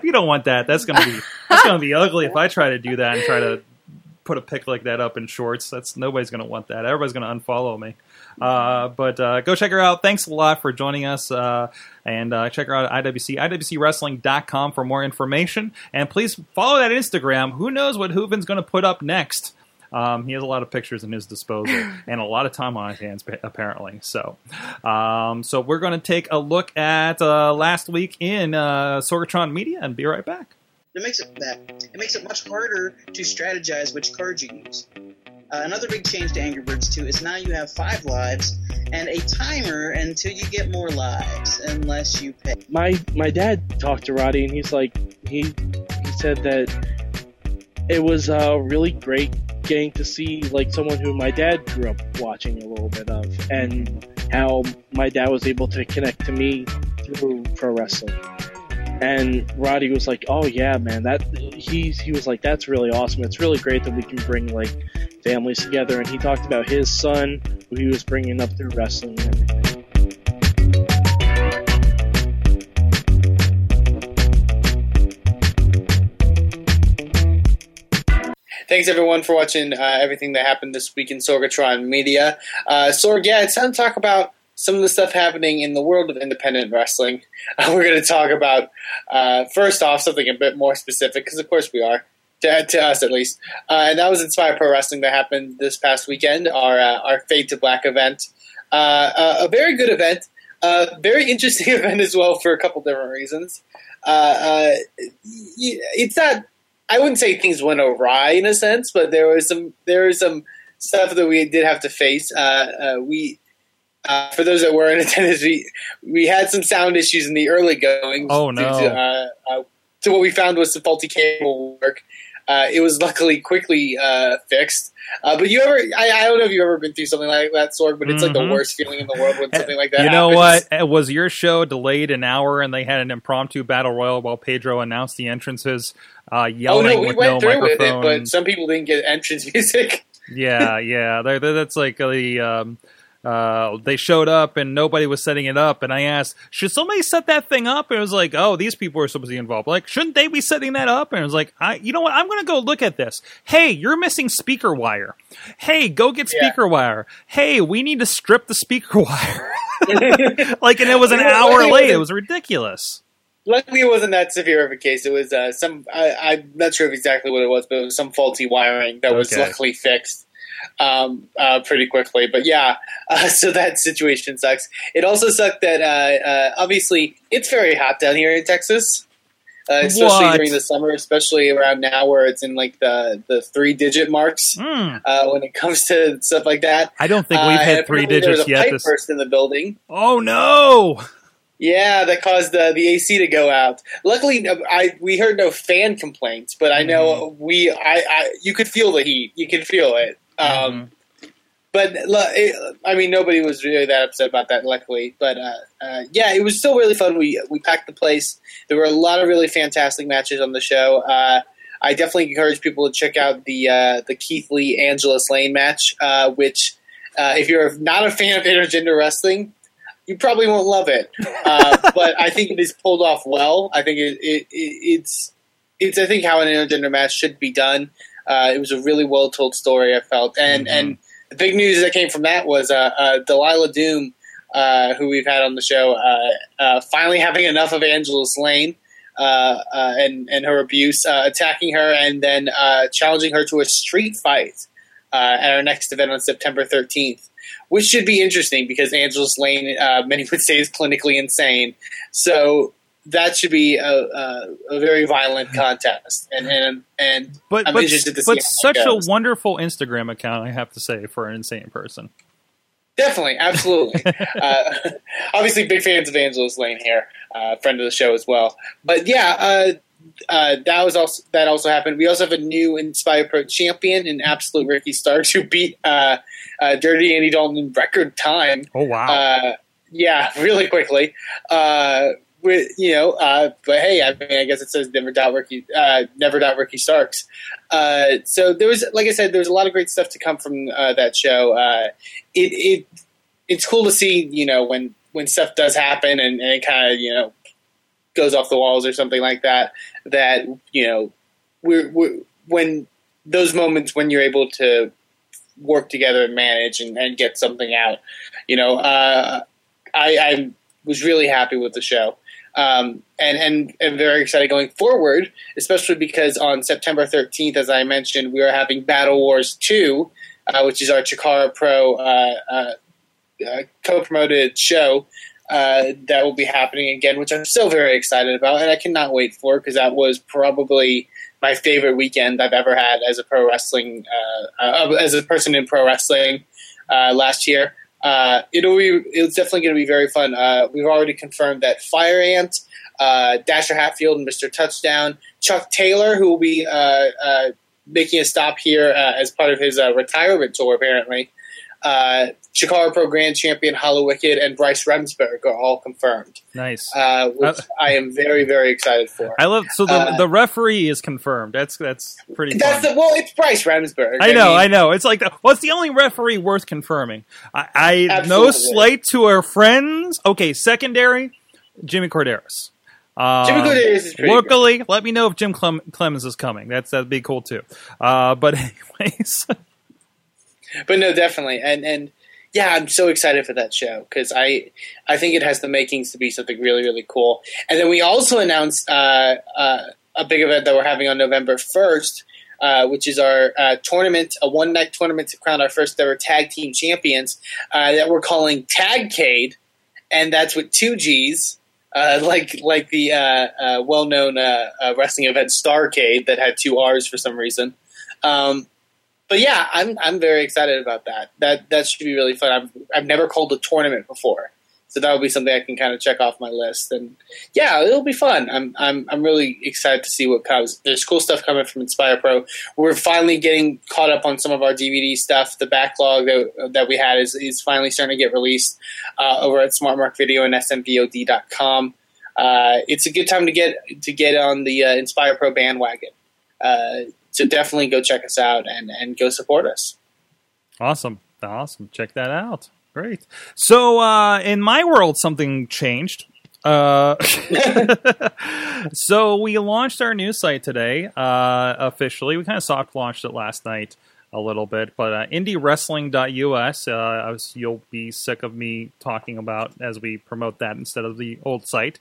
you don't want that. That's gonna be that's gonna be ugly if I try to do that and try to put a pic like that up in shorts. That's nobody's gonna want that. Everybody's gonna unfollow me. Uh, but uh, go check her out. Thanks a lot for joining us. Uh, and uh, check her out at IWC, IWCWrestling.com for more information. And please follow that Instagram. Who knows what Hooven's going to put up next? Um, he has a lot of pictures in his disposal and a lot of time on his hands, apparently. So, um, so we're going to take a look at uh, last week in uh, Sorgatron Media and be right back. It makes it that it makes it much harder to strategize which cards you use. Uh, another big change to Angry Birds 2 is now you have five lives and a timer until you get more lives, unless you pay. my my dad talked to Roddy and he's like he he said that it was uh, really great getting to see like someone who my dad grew up watching a little bit of and how my dad was able to connect to me through pro wrestling. And Roddy was like, "Oh yeah, man, that he's he was like, that's really awesome. It's really great that we can bring like families together." And he talked about his son who he was bringing up through wrestling and everything. Thanks everyone for watching uh, everything that happened this week in Sorgatron Media. Uh, Sorg, yeah, it's time to talk about some of the stuff happening in the world of independent wrestling. Uh, we're going to talk about uh, first off something a bit more specific because, of course, we are to, to us at least, uh, and that was Inspire Pro Wrestling that happened this past weekend. Our uh, our Fade to Black event, uh, uh, a very good event, uh, very interesting event as well for a couple different reasons. Uh, uh, it's not I wouldn't say things went awry in a sense, but there was some there was some stuff that we did have to face. Uh, uh, we uh, for those that were in attendance, we we had some sound issues in the early going. Oh, due no. To, uh, uh, to what we found was some faulty cable work. Uh, it was luckily quickly uh, fixed. Uh, but you ever? I, I don't know if you've ever been through something like that, Sorg. But it's like the Mhm. worst feeling in the world when something like that. you know happens. what? Uh, Was your show delayed an hour and they had an impromptu battle royal while Pedro announced the entrances, uh, Oh yelling no, we with went no through with it, microphone? but some people didn't get entrance music. yeah, yeah. They're, they're- that's like the. Um, uh, they showed up and nobody was setting it up, and I asked, "Should somebody set that thing up?" And it was like, "Oh, these people are supposed to be involved. Like, shouldn't they be setting that up?" And it was like, "I, you know what? I'm going to go look at this. Hey, you're missing speaker wire. Hey, go get Yeah. speaker wire. Hey, we need to strip the speaker wire." like, and it was an hour late. It was ridiculous. Luckily, it wasn't that severe of a case. It was uh, some. I, I'm not sure exactly what it was, but it was some faulty wiring that was Okay. luckily fixed um, uh, pretty quickly. But yeah, uh, so that situation sucks. It also sucked that uh, uh, obviously it's very hot down here in Texas, uh, especially What? during the summer, especially around now where it's in like the the three digit marks uh, when it comes to stuff like that. I don't think we've Uh, hit three apparently there was digits a yet. Pipe This. burst in the building. Oh no! Yeah, that caused the the AC to go out. Luckily, uh, I we heard no fan complaints, but I know Mm-hmm. we I, I you could feel the heat. You could feel it. Um, But lu- it, I mean, nobody was really that upset about that. Luckily, but uh, uh, yeah, it was still really fun. We we packed the place. There were a lot of really fantastic matches on the show. Uh, I definitely encourage people to check out the uh, the Keith Lee Angela Lane match, uh, which uh, if you're not a fan of intergender wrestling, you probably won't love it. Uh, but I think it is pulled off well. I think it, it, it, it's it's I think how an intergender match should be done. Uh, it was a really well told story. I felt, and Mhm. and the big news that came from that was uh, uh, Delilah Doom, uh, who we've had on the show, uh, uh, finally having enough of Angela Lane. Uh, uh, and and her abuse, uh, attacking her, and then uh, challenging her to a street fight uh, at our next event on September 13th, which should be interesting because Angela Lane, uh, many would say, is clinically insane. So that should be a, a, a very violent contest, and and and But I'm but, interested to see but such a wonderful Instagram account, I have to say, for an insane person. Definitely, absolutely. uh, obviously, big fans of Angelos Lane here, uh, friend of the show as well. But yeah, uh, uh, that was also that also happened. We also have a new Inspire Pro champion in Absolute Ricky Starks who beat uh, uh, Dirty Andy Dalton in record time. Oh wow! Uh, yeah, really quickly. With you know, uh, but hey, I mean, I guess it says never doubt Ricky, uh, never doubt Ricky Starks. Uh, so there was, like I said, there was a lot of great stuff to come from uh, that show. Uh, it, it it's cool to see, you know, when when stuff does happen and, and it kind of you know goes off the walls or something like that. That you know, we're, we're when those moments when you're able to work together and manage and, and get something out. You know, uh, I, I was really happy with the show. Um, and, and, and very excited going forward, especially because on September 13th, as I mentioned, we are having Battle Wars 2, uh, which is our Chikara Pro uh, uh, uh, co-promoted show uh, that will be happening again, which I'm so very excited about, and I cannot wait for because that was probably my favorite weekend I've ever had as a pro wrestling uh, as a person in pro wrestling last year. Uh, it'll be it's definitely going to be very fun. Uh, we've already confirmed that Fire Ant, uh, Dasher Hatfield, Mr. Touchdown, Chuck Taylor, who will be uh, uh, making a stop here uh, as part of his retirement tour, apparently. Uh, Chicago Pro Grand Champion Hallowicked and Bryce Remsburg are all confirmed, nice. uh, which I am very, very excited for. I love so the uh, the referee is confirmed. That's that's pretty. That's the well, it's Bryce Remsburg. I know, mean, I know. It's like, what's the only referee worth confirming? I, I no slight to our friends. Okay, secondary, Jimmy Korderas. Um, Jimmy Korderas is pretty locally. Let me know if Jim Clem- Clemens is coming. That's that'd be cool too. Uh, but anyways, but no, definitely, and and yeah, I'm so excited for that show because I I think it has the makings to be something really really cool. And then we also announced uh, uh, a big event that we're having on November first. Uh, which is our uh, tournament, a one night tournament to crown our first ever tag team champions uh, that we're calling Tagcade, and that's with two G's, uh, like like the well known wrestling event Starcade that had two R's for some reason. Um, but yeah, I'm I'm very excited about that. That that should be really fun. I've I've never called a tournament before, so that will be something I can kind of check off my list. And yeah, it'll be fun. I'm I'm I'm really excited to see what comes. There's cool stuff coming from Inspire Pro. We're finally getting caught up on some of our DVD stuff. The backlog that that we had is is finally starting to get released uh, over at Smart Mark Video and SMVOD.com. Uh, it's a good time to get to get on the uh, Inspire Pro bandwagon. Uh, so definitely go check us out and, and go support us. awesome, awesome. Check that out. Great. So uh, in my world, something changed. Uh, so we launched our new site today uh, officially. We kind of soft launched it last night a little bit, but uh, indiewrestling.us. Uh, you'll be sick of me talking about as we promote that instead of the old site.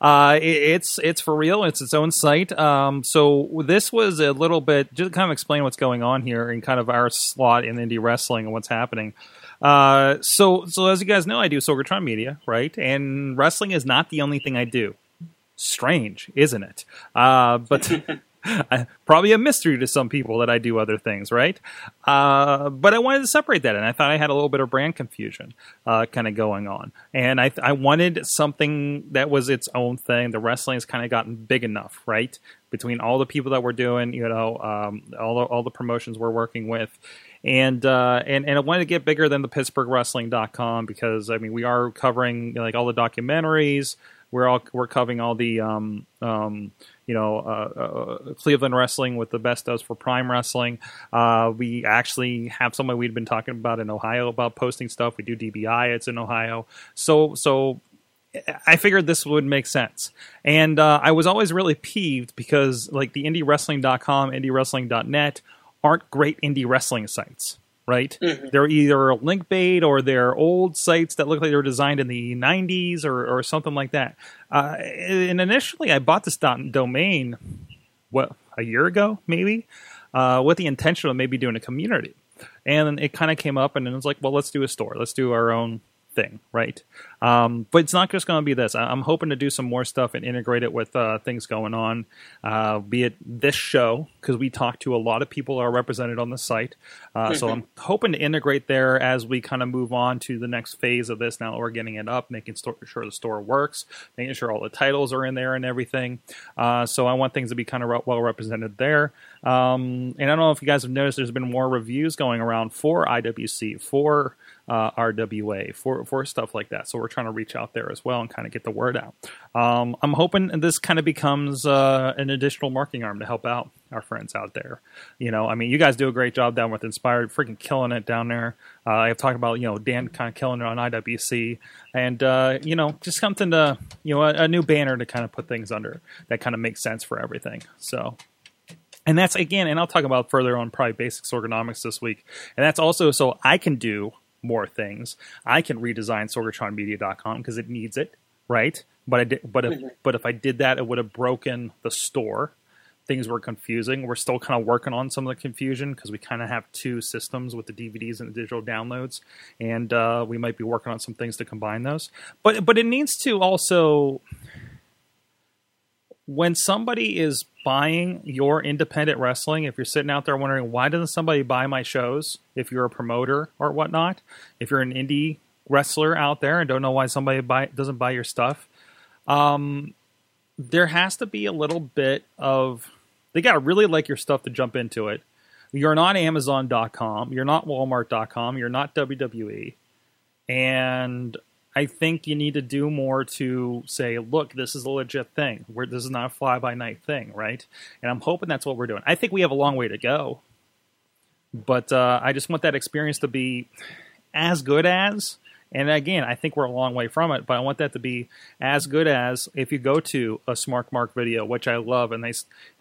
Uh, it, it's it's for real. It's its own site. Um, so this was a little bit just kind of explain what's going on here and kind of our slot in indie wrestling and what's happening. Uh, so so as you guys know, I do Sorgatron Media, right? And wrestling is not the only thing I do. Strange, isn't it? Uh, but probably a mystery to some people that I do other things, right? Uh, but I wanted to separate that, and I thought I had a little bit of brand confusion uh, kind of going on, and I I wanted something that was its own thing. The wrestling has kind of gotten big enough, right? Between all the people that we're doing, you know, um, all the, all the promotions we're working with, and uh, and and I wanted to get bigger than the PittsburghWrestling.com because I mean we are covering like all the documentaries. We're all we're covering all the um, um, you know uh, uh, Cleveland wrestling with the best does for Prime Wrestling. Uh, we actually have someone we'd been talking about in Ohio about posting stuff. We do DBI. It's in Ohio. So so I figured this would make sense. And uh, I was always really peeved because like the indiewrestling.com, indiewrestling.net aren't great indie wrestling sites, right? They're either link bait or they're old sites that look like they were designed in the 90s or, or something like that. Uh, and initially I bought this dot domain, what, a year ago, maybe, uh, with the intention of maybe doing a community. And it kind of came up and it was like, well, let's do a store. Let's do our own thing, right? Um, but it's not just going to be this. I- I'm hoping to do some more stuff and integrate it with uh, things going on, uh, be it this show because we talk to a lot of people that are represented on the site. Uh, So I'm hoping to integrate there as we kind of move on to the next phase of this. Now that we're getting it up, making sto- sure the store works, making sure all the titles are in there and everything. Uh, so I want things to be kind of re- well represented there. Um, and I don't know if you guys have noticed, there's been more reviews going around for IWC, for uh, RWA, for for stuff like that. So we're trying to reach out there as well and kind of get the word out. Um, I'm hoping this kind of becomes uh, an additional marketing arm to help out our friends out there. You know, I mean, you guys do a great job down with Inspired, freaking killing it down there. Uh, I've talked about you know Dan kind of killing it on IWC, and uh, you know just something to you know a, a new banner to kind of put things under that kind of makes sense for everything. So and that's again, and I'll talk about further on probably basics ergonomics this week. And that's also so I can do more things. I can redesign sorgatronmedia.com because it needs it, right? But I did, but if but if I did that, it would have broken the store. Things were confusing. We're still kind of working on some of the confusion because we kind of have two systems with the DVDs and the digital downloads, and uh, we might be working on some things to combine those. But but it needs to also when somebody is buying your independent wrestling, if you're sitting out there wondering why doesn't somebody buy my shows, if you're a promoter or whatnot, if you're an indie wrestler out there and don't know why somebody buy, doesn't buy your stuff, um, there has to be a little bit of they got to really like your stuff to jump into it. You're not Amazon.com, you're not Walmart.com, you're not WWE, and I think you need to do more to say, look, this is a legit thing. We're, this is not a fly by night thing, right? And I'm hoping that's what we're doing. I think we have a long way to go, but uh, I just want that experience to be as good as. And again, I think we're a long way from it, but I want that to be as good as if you go to a Smart Mark video, which I love, and they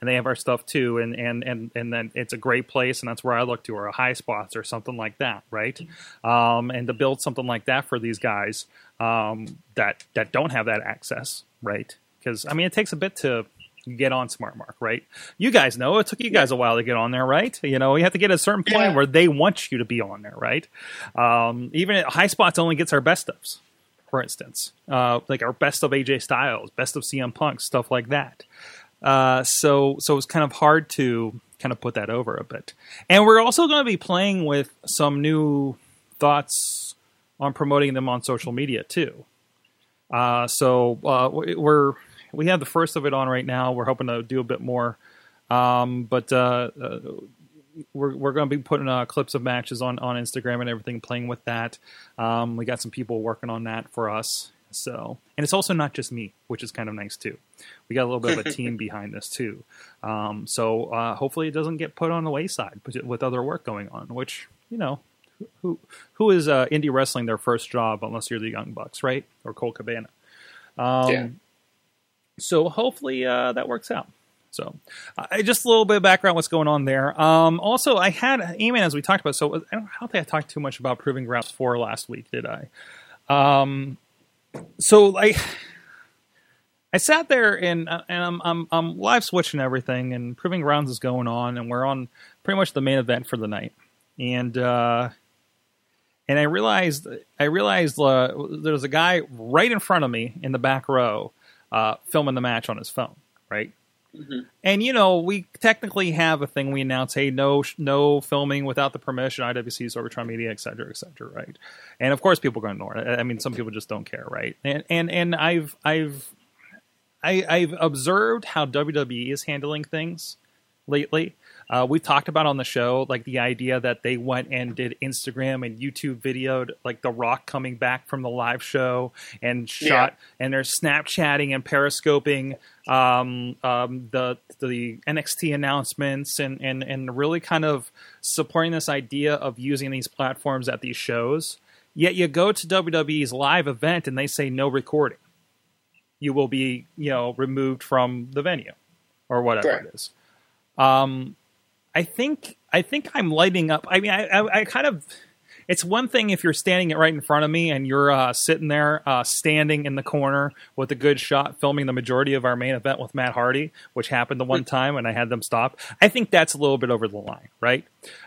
and they have our stuff too, and and and and then it's a great place, and that's where I look to, or a high spots, or something like that, right? Um, and to build something like that for these guys um, that that don't have that access, right? Because I mean, it takes a bit to get on Smart Mark, right? You guys know it took you guys a while to get on there, right? You know, you have to get a certain point Yeah. where they want you to be on there, right? Um, even at High Spots only gets our best ofs, for instance, uh, like our best of AJ Styles, best of CM Punk, stuff like that. Uh, so so it's kind of hard to kind of put that over a bit. And we're also going to be playing with some new thoughts on promoting them on social media too. Uh, so uh, we're we have the first of it on right now. We're hoping to do a bit more, um, but uh, uh, we're we're going to be putting uh, clips of matches on on Instagram and everything, playing with that. Um, we got some people working on that for us. So, and it's also not just me, which is kind of nice too. We got a little bit of a team behind this too. Um, so uh, hopefully it doesn't get put on the wayside with- with other work going on. Which you know, who who is uh, indie wrestling their first job unless you're the Young Bucks, right? Or Colt Cabana. Um, Yeah. So hopefully uh, that works out. So, uh, just a little bit of background what's going on there. Um, also, I had Eamon as we talked about. So I don't, I don't think I talked too much about Proving Grounds four last week, did I? Um, so like. I sat there and uh, and I'm, I'm I'm live switching everything and Proving Grounds is going on and we're on pretty much the main event for the night and uh, and I realized I realized uh, there's a guy right in front of me in the back row uh, filming the match on his phone, right? And you know, we technically have a thing we announce, hey, no, no filming without the permission, IWC, Sorgatron Media, et cetera, et cetera, right? And of course, people are going to ignore it. I mean, some people just don't care, right? And and and I've I've I, I've observed how WWE is handling things lately. Uh, we've talked about on the show, like the idea that they went and did Instagram and YouTube videoed, like The Rock coming back from the live show and shot, and they're Snapchatting and periscoping um, um, the the NXT announcements and, and and really kind of supporting this idea of using these platforms at these shows. Yet you go to WWE's live event and they say no recording you will be you know removed from the venue or whatever it is. Um, I think I think I'm lighting up. I mean, I, I, I kind of it's one thing if you're standing it right in front of me and you're uh, sitting there uh, standing in the corner with a good shot filming the majority of our main event with Matt Hardy, which happened the one time and I had them stop. I think that's a little bit over the line, right?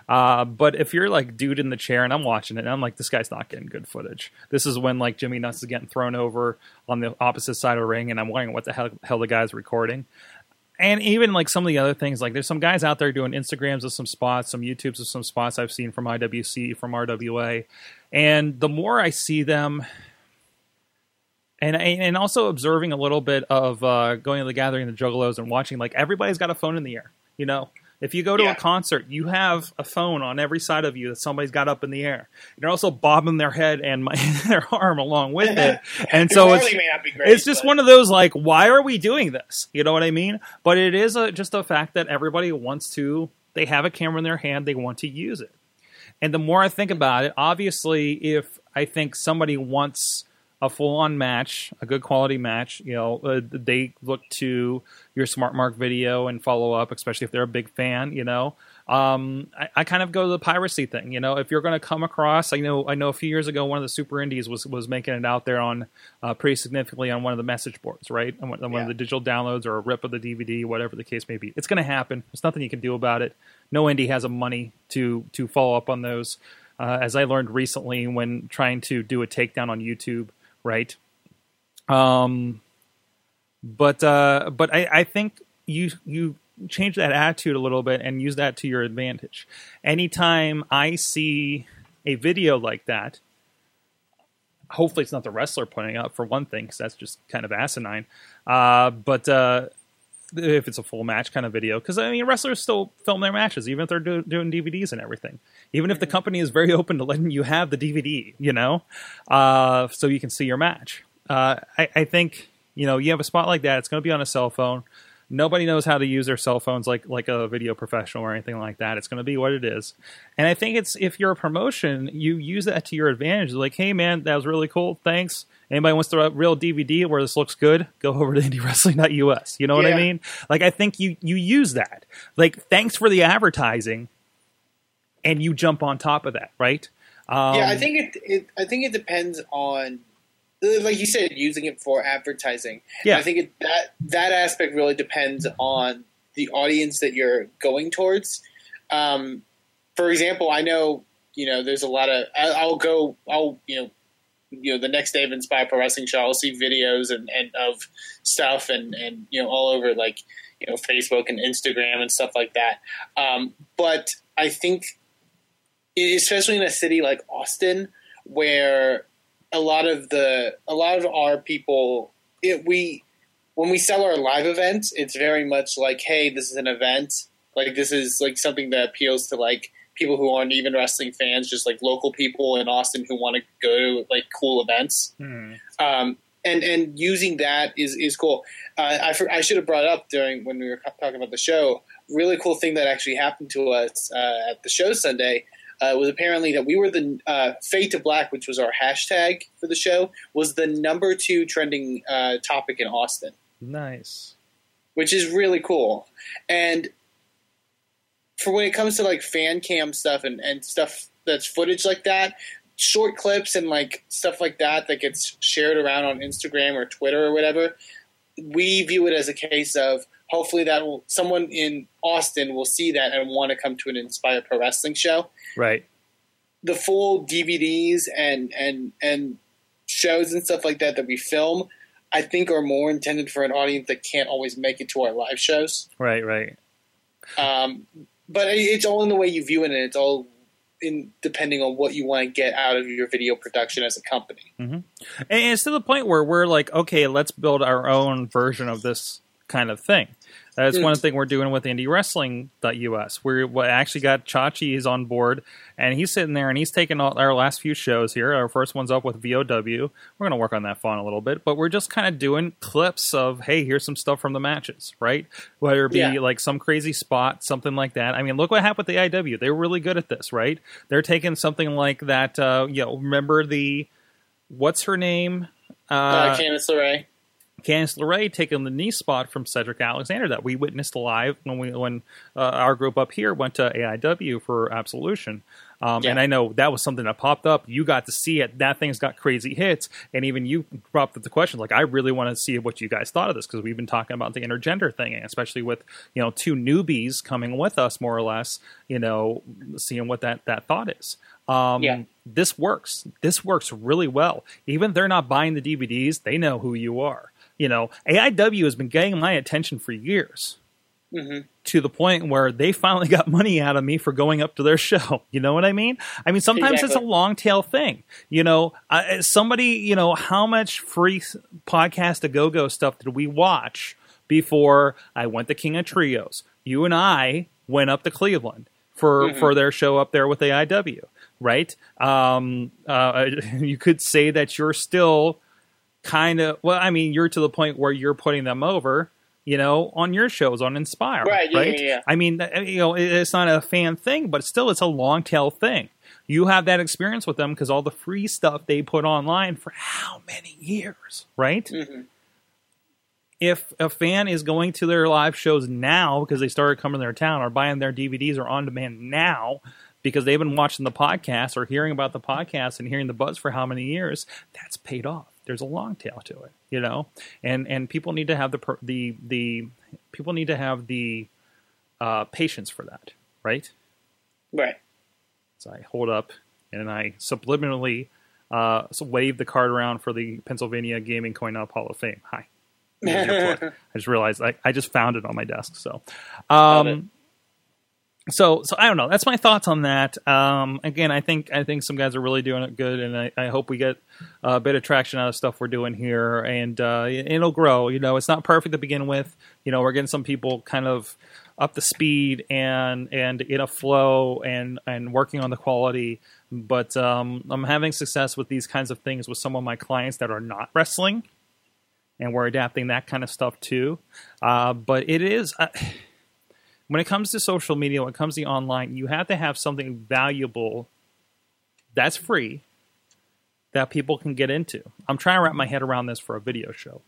Uh, but if you're like dude in the chair and I'm watching it and I'm like, this guy's not getting good footage. This is when like Jimmy Nuts is getting thrown over on the opposite side of the ring and I'm wondering what the hell, hell the guy's recording and even like some of the other things, like there's some guys out there doing Instagrams of some spots, some YouTubes of some spots I've seen from IWC, from RWA, and the more I see them, and and also observing a little bit of uh, going to the gathering, the Juggalos, and watching, like everybody's got a phone in the air, you know. If you go to Yeah. a concert, you have a phone on every side of you that somebody's got up in the air. They're also bobbing their head and my, their arm along with it, and so it's may not be great, it's just but- one of those like, why are we doing this? You know what I mean? But it is a, just a fact that everybody wants to. They have a camera in their hand. They want to use it. And the more I think about it, obviously, if I think somebody wants a full-on match, a good quality match, you know, uh, they look to your Smart Mark video and follow up, especially if they're a big fan. You know, um, I, I kind of go to the piracy thing. You know, if you're going to come across, I know, I know, a few years ago, one of the super indies was was making it out there on uh, pretty significantly on one of the message boards, right? On one, on one of the digital downloads or a rip of the DVD, whatever the case may be. It's going to happen. There's nothing you can do about it. No indie has the money to to follow up on those. Uh, as I learned recently when trying to do a takedown on YouTube, right? Um, but uh, but I, I think you you change that attitude a little bit and use that to your advantage. Anytime I see a video like that, hopefully it's not the wrestler putting up for one thing, because that's just kind of asinine. Uh, but uh, if it's a full match kind of video, because I mean wrestlers still film their matches even if they're do- doing DVDs and everything. Even if the company is very open to letting you have the DVD, you know, uh, so you can see your match. Uh, I, I think you know you have a spot like that. It's going to be on a cell phone. Nobody knows how to use their cell phones like like a video professional or anything like that. It's going to be what it is. And I think it's if you're a promotion, you use that to your advantage. Like, hey man, that was really cool. Thanks. Anybody wants the real DVD where this looks good? Go over to IndieWrestling.us. You know what I mean? Like, I think you you use that. Like, thanks for the advertising, and you jump on top of that, right? Um, yeah, I think it, it. I think it depends on, like you said, using it for advertising. Yeah. I think it, that that aspect really depends on the audience that you're going towards. Um, for example, I know you know there's a lot of. I, I'll go. I'll you know. You know, the next day of Inspire Pro Wrestling Show, I'll see videos and, and of stuff and, and you know all over like you know Facebook and Instagram and stuff like that. Um, but I think especially in a city like Austin, where a lot of the a lot of our people, it, we when we sell our live events, it's very much like, hey, this is an event. Like this is like something that appeals to like people who aren't even wrestling fans, just like local people in Austin who want to go to like cool events. hmm. Um, and and using that is is cool. Uh, I for, I should have brought up during when we were talking about the show. Really cool thing that actually happened to us uh, at the show Sunday uh, was apparently that we were the uh, Fade to Black, which was our hashtag for the show, was the number two trending uh, topic in Austin, nice. which is really cool. And for when it comes to like fan cam stuff and, and stuff that's footage like that, short clips and like stuff like that that gets shared around on Instagram or Twitter or whatever, we view it as a case of hopefully that will someone in Austin will see that and want to come to an Inspire Pro Wrestling show. Right. The full DVDs and and and shows and stuff like that that we film, I think are more intended for an audience that can't always make it to our live shows. Right. Right. Um, but it's all in the way you view it, and it's all in depending on what you want to get out of your video production as a company. And it's to the point where we're like, okay, let's build our own version of this kind of thing. That's one thing we're doing with IndieWrestling.us. We we actually got Chachi is on board, and he's sitting there and he's taking all, our last few shows here. Our first one's up with VOW. We're going to work on that font a little bit, but we're just kind of doing clips of, hey, here's some stuff from the matches, right? Whether it be Yeah. like some crazy spot, something like that. I mean, look what happened with the IW. They were really good at this, right? They're taking something like that. Uh, you know, remember the what's her name? Uh, Uh, Candice LeRae. Candice LeRae taking the knee spot from Cedric Alexander that we witnessed live when we when uh, our group up here went to AIW for Absolution. Um, Yeah. And I know that was something that popped up. You got to see it. That thing's got crazy hits. And even you brought up the question, like, I really want to see what you guys thought of this because we've been talking about the intergender thing, and especially with, you know, two newbies coming with us, more or less, you know, seeing what that, that thought is. Um, Yeah. This works. This works really well. Even if they're not buying the DVDs, they know who you are. You know, AIW has been getting my attention for years Mhm. to the point where they finally got money out of me for going up to their show. You know what I mean? I mean, sometimes it's a long tail thing. You know, uh, somebody, you know, how much free podcast a go go stuff did we watch before I went to King of Trios? You and I went up to Cleveland for for their show up there with AIW, right? Um, uh, you could say that you're still kind of well. I mean, you're to the point where you're putting them over. You know, on your shows on Inspire, Right, yeah, yeah, yeah. I mean, you know, it's not a fan thing, but still, it's a long tail thing. You have that experience with them because all the free stuff they put online for how many years, right? Mhm. If a fan is going to their live shows now because they started coming to their town or buying their DVDs or on demand now because they've been watching the podcast or hearing about the podcast and hearing the buzz for how many years, that's paid off. There's a long tail to it, you know, and and people need to have the per- the the people need to have the uh, patience for that, right? Right. So I hold up and I subliminally uh, so wave the card around for the Pennsylvania Gaming Coin Up Hall of Fame. Hi. Here's your plug. I just realized I, I just found it on my desk. So, um, so so I don't know. That's my thoughts on that. Um, again, I think I think some guys are really doing it good, and I, I hope we get a bit of traction out of stuff we're doing here, and uh, it- it'll grow. You know, it's not perfect to begin with. You know, we're getting some people kind of up the speed and and in a flow and and working on the quality. But um, I'm having success with these kinds of things with some of my clients that are not wrestling, and we're adapting that kind of stuff too. Uh, but it is. Uh, when it comes to social media, when it comes to online, you have to have something valuable that's free that people can get into. I'm trying to wrap my head around this for a video show.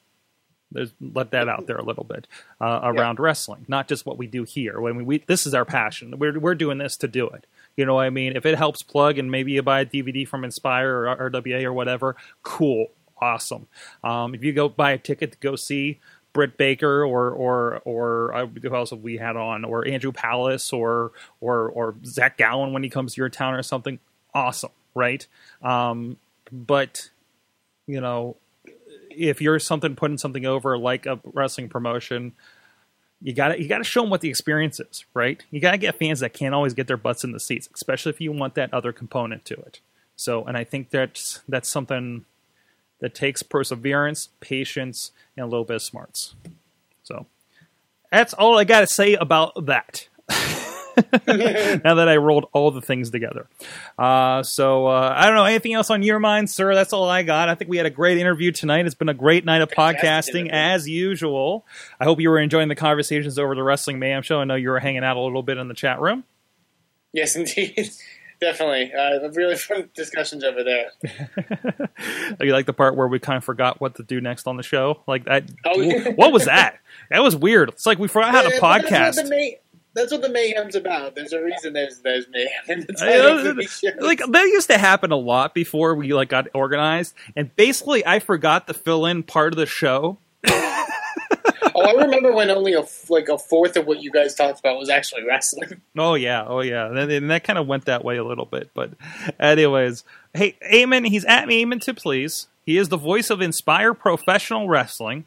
There's, let that out there a little bit uh, around wrestling, not just what we do here. When we, this is our passion. We're we're doing this to do it. You know what I mean? If it helps plug and maybe you buy a DVD from Inspire or RWA or whatever, cool, awesome. Um, if you go buy a ticket to go see Britt Baker or or or uh, who else have we had on or Andrew Palace or or or Zach Gowen when he comes to your town or something, awesome, right? Um, but you know, if you're something putting something over like a wrestling promotion, you got you got to show them what the experience is, right? You got to get fans that can't always get their butts in the seats, especially if you want that other component to it. So, and I think that's that's something that takes perseverance, patience, and a little bit of smarts. So, that's all I got to say about that. now that I rolled all the things together. Uh, so uh, I don't know anything else on your mind, sir. That's all I got. I think we had a great interview tonight. It's been a great night of podcasting as usual. I hope you were enjoying the conversations over the Wrestling Mayhem show. I know you were hanging out a little bit in the chat room. Yes, indeed. Definitely. Uh, really fun discussions over there. you like the part where we kind of forgot what to do next on the show? Like that. Oh, yeah. what was that? That was weird. It's like we forgot how to podcast. That's what the mayhem's about. There's a reason there's there's mayhem. the I of these like that used to happen a lot before we like got organized and basically i forgot to fill in part of the show I remember when only a like a fourth of what you guys talked about was actually wrestling. oh yeah oh yeah and, and that kind of went that way a little bit but anyways hey Eamon, he's at me Eamon to please he is the voice of inspire professional wrestling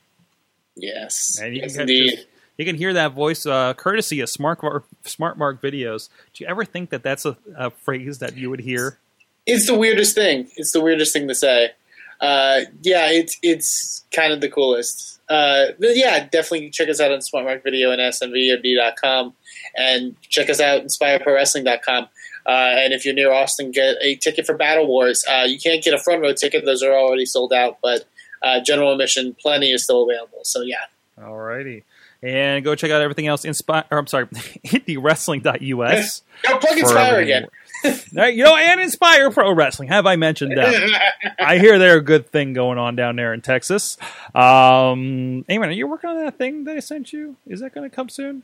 Yes, and you yes, can indeed. just- you can hear that voice uh, courtesy of smart mark, smart mark videos do you ever think that that's a, a phrase that you would hear It's the weirdest thing. It's the weirdest thing to say. Uh, yeah, it's it's kind of the coolest. Uh, but yeah, definitely check us out on Smart Mark Video and smvod.com, and check us out inspireprowrestling.com. Uh, and if you're near Austin, get a ticket for Battle Wars. Uh, you can't get a front row ticket; those are already sold out. But uh, general admission, plenty is still available. So yeah, alrighty and go check out everything else inspire or i'm sorry indiewrestling.us now plug Inspire again. Right, you know, and Inspire Pro Wrestling. Have I mentioned that? I hear they're a good thing going on down there in Texas. Um, Eamon, are you working on that thing that I sent you? Is that going to come soon?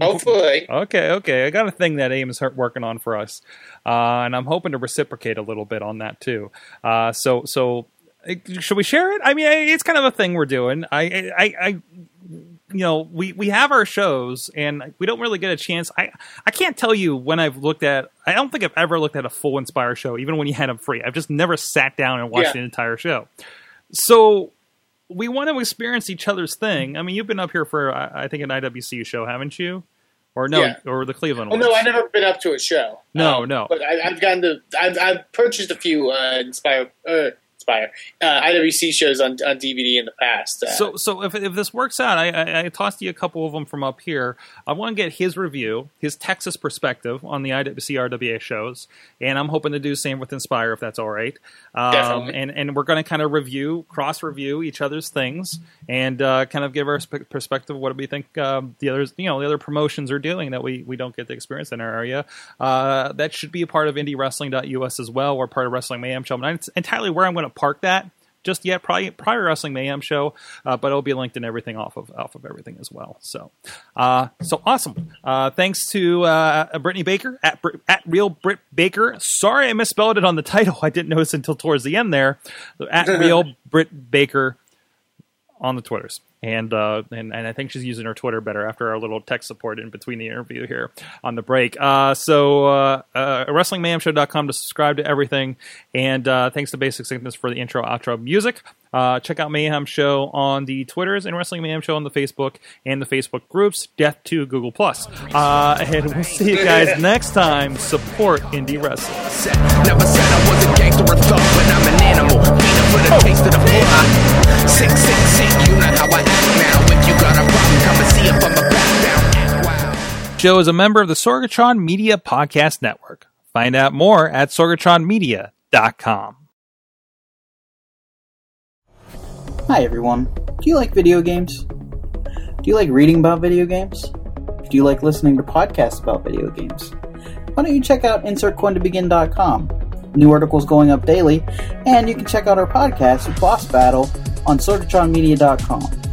Hopefully. Okay, okay. I got a thing that Eamon is working on for us, uh, and I'm hoping to reciprocate a little bit on that too. Uh, so, so uh, should we share it? I mean, it's kind of a thing we're doing. I, I, I, you know, we we have our shows, and we don't really get a chance. I I can't tell you when I've looked at. I don't think I've ever looked at a full Inspire show, even when you had them free. I've just never sat down and watched Yeah. the entire show. So we want to experience each other's thing. I mean, you've been up here for I, I think an IWC show, haven't you? Or no, Yeah. or the Cleveland. Oh no, I've never been up to a show. No, Um, no. But I, I've gotten to. I've, I've purchased a few uh, Inspire, uh, Inspire uh, IWC shows on, on DVD in the past. Uh, So, so if, if this works out, I, I, I tossed you a couple of them from up here. I want to get his review, his Texas perspective on the IWC RWA shows, and I'm hoping to do the same with Inspire if that's all right. Um, Definitely. and and we're going to kind of review, cross review each other's things, and uh, kind of give our spe- perspective of what we think um, the others, you know, the other promotions are doing that we we don't get to experience in our area. Uh, that should be a part of IndieWrestling.us as well, or part of Wrestling Mayhem Show. I'm not entirely where I'm going to park that just yet. Probably prior Wrestling Mayhem show, uh, but it'll be linked in everything off of off of everything as well. So, uh, so awesome. Uh, thanks to uh, Brittany Baker at at Real Brit Baker. Sorry, I misspelled it on the title. I didn't notice until towards the end there. At Real Brit Baker on the Twitters. And, uh, and and I think she's using her Twitter better after our little tech support in between the interview here on the break. Uh, so uh, uh, WrestlingMayhemShow.com to subscribe to everything. And uh, thanks to Basic Sickness for the intro outro music. Uh, check out Mayhem Show on the Twitters and Wrestling Mayhem Show on the Facebook and the Facebook groups. Death to Google Plus. Uh, and we'll see you guys next time. Support indie wrestling. Never said I was a gangster or thug, but I'm an animal. For the taste of the. Sick, sick, sick, you know how I act now. If you got a problem, come and see if I'm a back down. Act wild. Joe is a member of the Sorgatron Media Podcast Network. Find out more at sorgatronmedia.com. Hi everyone. Do you like video games? Do you like reading about video games? Do you like listening to podcasts about video games? Why don't you check out InsertCoinToBegin.com? New articles going up daily, and you can check out our podcast, Boss Battle, on SorgatronMedia.com.